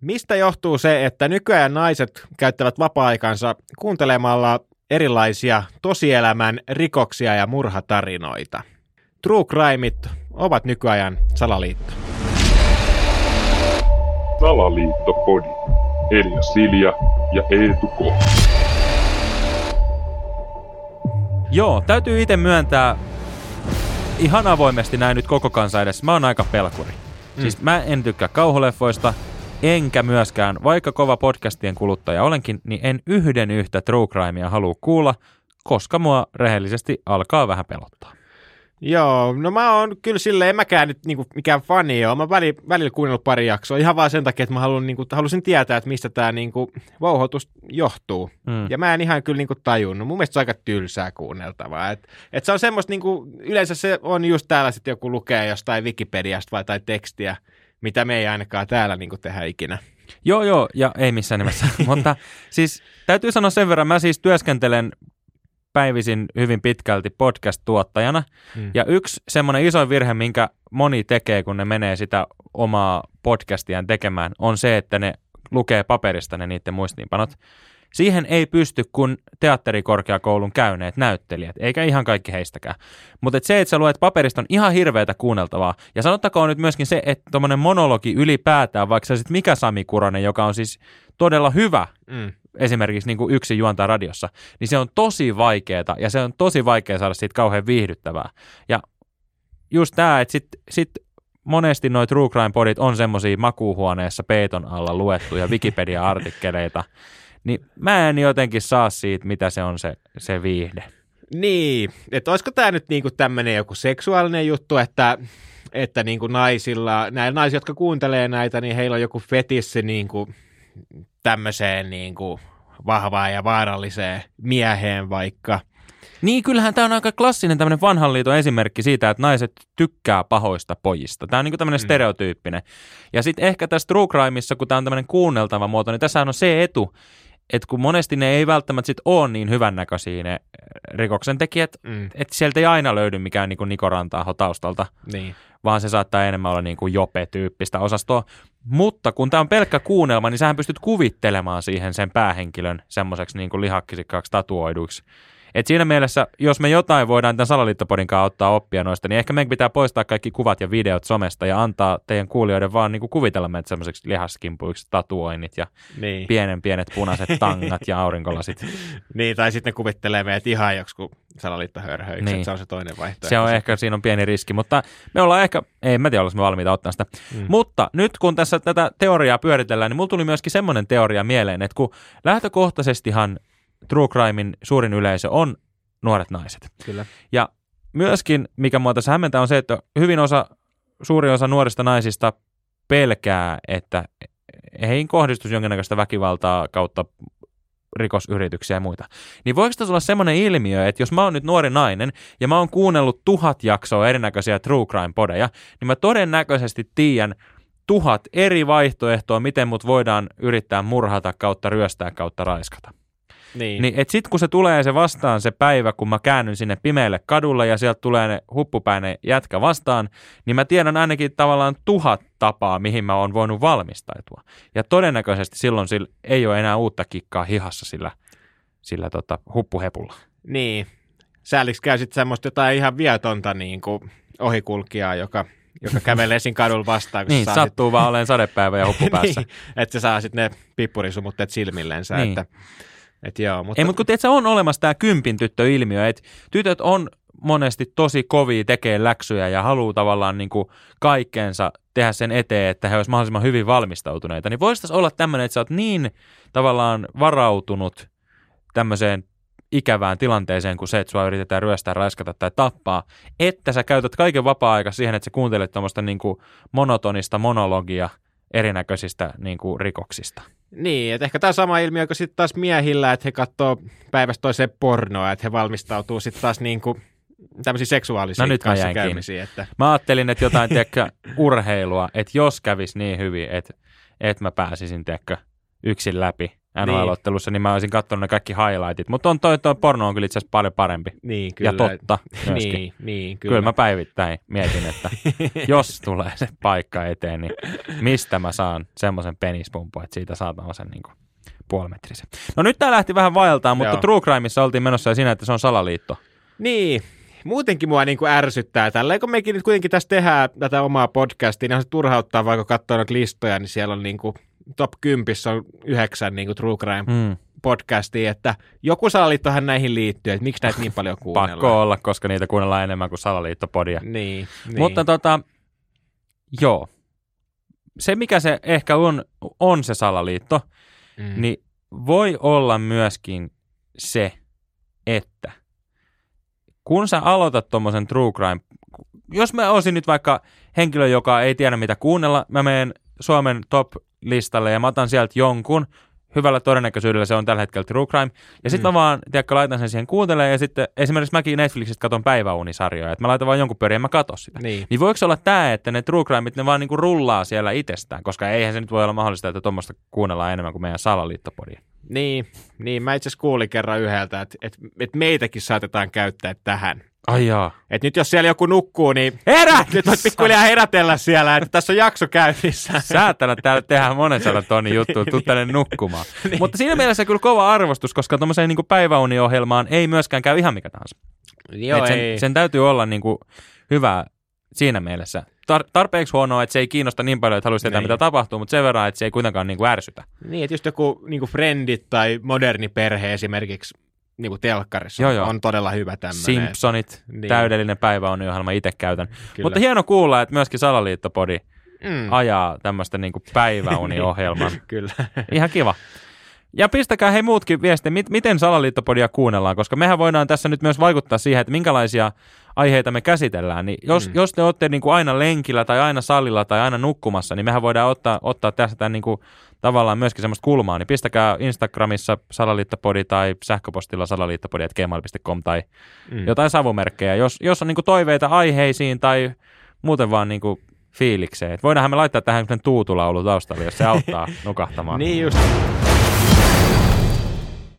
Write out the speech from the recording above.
Mistä johtuu se, että nykyään naiset käyttävät vapaa-aikansa kuuntelemalla erilaisia tosielämän rikoksia ja murhatarinoita? True crimeit ovat nykyajan salaliitto. Salaliittopodi. Elia Silja ja Eetu K. Joo, täytyy itse myöntää ihan avoimesti näin nyt koko kansa edessä. Mä oon aika pelkuri. Mm. Siis mä en tykkää kauhuleffoista, enkä myöskään, vaikka kova podcastien kuluttaja olenkin, niin en yhden yhtä true crimea halua kuulla, koska mua rehellisesti alkaa vähän pelottaa. Joo, no mä oon kyllä silleen, en mäkään nyt niinku mikään fani ole. Mä väli, välillä kuunnellut pari jaksoa ihan vaan sen takia, että mä haluan, niinku, halusin tietää, että mistä tämä niinku, vauhoitus johtuu. Mm. Ja mä en ihan kyllä niinku tajunnut. Mun mielestä se on aika tylsää kuunneltavaa. Et, et se on semmoista, niinku, yleensä se on just täällä sitten joku lukee jostain Wikipediasta vai tai tekstiä, mitä me ei ainakaan täällä niinku tehdä ikinä. Joo, joo, ja ei missään nimessä. Mutta siis täytyy sanoa sen verran, mä siis työskentelen päivisin hyvin pitkälti podcast-tuottajana. Mm. Ja yksi semmoinen iso virhe, minkä moni tekee, kun ne menee sitä omaa podcastiaan tekemään, on se, että ne lukee paperista ne niiden muistiinpanot. Siihen ei pysty kun teatterikorkeakoulun käyneet näyttelijät, eikä ihan kaikki heistäkään. Mutta et se, että sä luet paperista on ihan hirveätä kuunneltavaa. Ja sanottakoon nyt myöskin se, että tuommoinen monologi ylipäätään, vaikka sä sit mikä Sami Kuronen, joka on siis todella hyvä mm esimerkiksi niin kuin yksi juontaa radiossa, niin se on tosi vaikeaa ja se on tosi vaikea saada siitä kauhean viihdyttävää. Ja just tämä, että sit, sit monesti noin True Crime podit on semmoisia makuuhuoneessa peiton alla luettuja Wikipedia-artikkeleita, niin mä en jotenkin saa siitä, mitä se on se, se viihde. Niin, että olisiko tämä nyt niinku tämmöinen joku seksuaalinen juttu, että, että niinku naisilla, näillä naisilla, jotka kuuntelee näitä, niin heillä on joku fetissi niinku tämmöiseen niin kuin vahvaan ja vaaralliseen mieheen vaikka. Niin, kyllähän tämä on aika klassinen tämmöinen vanhan liiton esimerkki siitä, että naiset tykkää pahoista pojista. Tämä on niin tämmöinen mm. stereotyyppinen. Ja sitten ehkä tässä True Crimeissa, kun tämä on tämmöinen kuunneltava muoto, niin tässä on se etu, että kun monesti ne ei välttämättä sit ole niin hyvännäköisiä ne rikoksen tekijät, mm. että sieltä ei aina löydy mikään niin Niko Rantaa taustalta, niin. vaan se saattaa enemmän olla niin kuin jope-tyyppistä osastoa. Mutta kun tämä on pelkkä kuunnelma, niin sähän pystyt kuvittelemaan siihen sen päähenkilön semmoiseksi niin lihakkisikkaaksi tatuoiduiksi. Et siinä mielessä, jos me jotain voidaan tämän salaliittopodin kanssa ottaa oppia noista, niin ehkä meidän pitää poistaa kaikki kuvat ja videot somesta ja antaa teidän kuulijoiden vaan niin kuin kuvitella meitä semmoiseksi lihaskimpuiksi tatuoinnit ja niin. pienen pienet punaiset tangat ja aurinkolasit. niin, tai sitten ne kuvittelee meidät ihan joku salaliittohörhöiksi, niin. se on se toinen vaihtoehto. Se on ehkä, siinä on pieni riski, mutta me ollaan ehkä, ei mä tiedä, me valmiita ottaa sitä. Mm. Mutta nyt kun tässä tätä teoriaa pyöritellään, niin mulla tuli myöskin semmoinen teoria mieleen, että kun lähtökohtaisestihan true crimein suurin yleisö on nuoret naiset. Kyllä. Ja myöskin, mikä mua tässä hämmentää, on se, että hyvin osa, suuri osa nuorista naisista pelkää, että heihin kohdistuisi jonkinnäköistä väkivaltaa kautta rikosyrityksiä ja muita. Niin voiko tässä olla semmoinen ilmiö, että jos mä oon nyt nuori nainen ja mä oon kuunnellut tuhat jaksoa erinäköisiä true crime-podeja, niin mä todennäköisesti tiedän tuhat eri vaihtoehtoa, miten mut voidaan yrittää murhata kautta ryöstää kautta raiskata. Niin. niin et sit kun se tulee se vastaan se päivä, kun mä käännyn sinne pimeälle kadulle ja sieltä tulee ne huppupäinen jätkä vastaan, niin mä tiedän ainakin tavallaan tuhat tapaa, mihin mä oon voinut valmistautua. Ja todennäköisesti silloin sillä ei ole enää uutta kikkaa hihassa sillä, sillä tota, huppuhepulla. Niin. Sääliksi käy sitten semmoista jotain ihan vietonta niin kuin ohikulkijaa, joka joka kävelee siinä kadulla vastaan. niin, sattuu sit... vaan olemaan sadepäivä ja huppu päässä. niin, että se saa sitten ne pippurisumutteet silmillensä. Niin. Että et joo, mutta... Ei, mutta kun tiedät, on olemassa tämä kympin tyttö-ilmiö, että tytöt on monesti tosi kovia tekee läksyjä ja haluaa tavallaan niin kaikkeensa tehdä sen eteen, että he olisivat mahdollisimman hyvin valmistautuneita, niin voisi olla tämmöinen, että sä oot niin tavallaan varautunut tämmöiseen ikävään tilanteeseen kuin se, että sua yritetään ryöstää, raiskata tai tappaa, että sä käytät kaiken vapaa-aika siihen, että sä kuuntelet tuommoista niin monotonista monologia erinäköisistä niin kuin rikoksista. Niin, että ehkä tämä sama ilmiö kuin sitten taas miehillä, että he katsoo päivästä toiseen pornoa, että he valmistautuu sitten taas niin kuin tämmöisiä seksuaalisia no, nyt kanssakäymisiä. Että... Mä ajattelin, että jotain tiedätkö, urheilua, että jos kävisi niin hyvin, että, että mä pääsisin tiedätkö, yksin läpi NHL-ottelussa, niin mä olisin katsonut ne kaikki highlightit. Mutta on toi, toi porno on kyllä itse asiassa paljon parempi. Niin, kyllä. Ja totta myöskin. Niin, niin kyllä. Kyllä mä päivittäin mietin, että jos tulee se paikka eteen, niin mistä mä saan semmoisen penispumpun, että siitä saa sen niin puolimetrisen. No nyt tää lähti vähän vaeltaan, mutta Joo. True Crimeissa oltiin menossa ja siinä, että se on salaliitto. Niin, muutenkin mua niin kuin ärsyttää. Tälleen kun mekin nyt kuitenkin tässä tehdään tätä omaa podcastia, niin on se turhauttaa vaikka katsoa noita listoja, niin siellä on niin kuin top 10 on yhdeksän niin kuin True Crime Mm. podcastia, että joku salaliittohan näihin liittyy, että miksi näitä niin paljon kuunnellaan. Pakko olla, koska niitä kuunnellaan enemmän kuin salaliittopodia. Niin, niin. Mutta tota, joo. Se, mikä se ehkä on, on se salaliitto, mm. niin voi olla myöskin se, että kun sä aloitat tuommoisen true crime, jos mä olisin nyt vaikka henkilö, joka ei tiedä mitä kuunnella, mä menen Suomen top-listalle ja mä otan sieltä jonkun, hyvällä todennäköisyydellä se on tällä hetkellä true crime, ja sitten Mm. mä vaan, tiedätkö, laitan sen siihen kuuntelemaan, ja sitten esimerkiksi mäkin Netflixistä katon päiväunisarjoja, että mä laitan vaan jonkun pyöriä ja mä katon sitä. niin. Niin voiko se olla tämä, että ne true crimeit, ne vaan niinku rullaa siellä itsestään, koska eihän se nyt voi olla mahdollista, että tuommoista kuunnellaan enemmän kuin meidän salaliittopodia. Niin, niin, mä itse asiassa kuulin kerran yhdeltä, että, että, että meitäkin saatetaan käyttää tähän. Ai jaa. Että nyt jos siellä joku nukkuu, niin Herä! nyt voit pikkuhiljaa herätellä siellä, että tässä on jakso käynnissä. Säätänä täällä tehdään monen sadan tonnin juttu, tuu tänne nukkumaan. Mutta siinä mielessä kyllä kova arvostus, koska tuommoiseen niin päiväuniohjelmaan ei myöskään käy ihan mikä tahansa. Joo, Et sen, ei. sen täytyy olla niin kuin hyvä siinä mielessä. Tar- tarpeeksi huonoa, että se ei kiinnosta niin paljon, että haluaisi tietää, Niin. mitä tapahtuu, mutta sen verran, että se ei kuitenkaan niin kuin ärsytä. Niin, että just joku niin kuin Friendit tai moderni perhe esimerkiksi niin kuin telkkarissa Joo, joo. on todella hyvä tämmöinen. Simpsonit, Niin. täydellinen päiväuniohjelma, itse käytän. Kyllä. Mutta hieno kuulla, että myöskin Salaliittopodi mm. ajaa tämmöistä niin päiväuniohjelmaa. Kyllä. Ihan kiva. Ja pistäkää hei muutkin viestiä, mit, miten Salaliittopodia kuunnellaan, koska mehän voidaan tässä nyt myös vaikuttaa siihen, että minkälaisia aiheita me käsitellään. Niin jos, Mm. jos te olette niin kuin aina lenkillä tai aina salilla tai aina nukkumassa, niin mehän voidaan ottaa, ottaa tästä tämän niin kuin, tavallaan myöskin semmoista kulmaa. Niin pistäkää Instagramissa Salaliittopodi tai sähköpostilla salaliittopodi.gmail.com tai Mm. jotain savumerkkejä. Jos, jos on niin kuin toiveita aiheisiin tai muuten vaan niin kuin fiilikseen. Et voidaanhan me laittaa tähän tuutulaulu taustalle, jos se auttaa nukahtamaan. Niin just.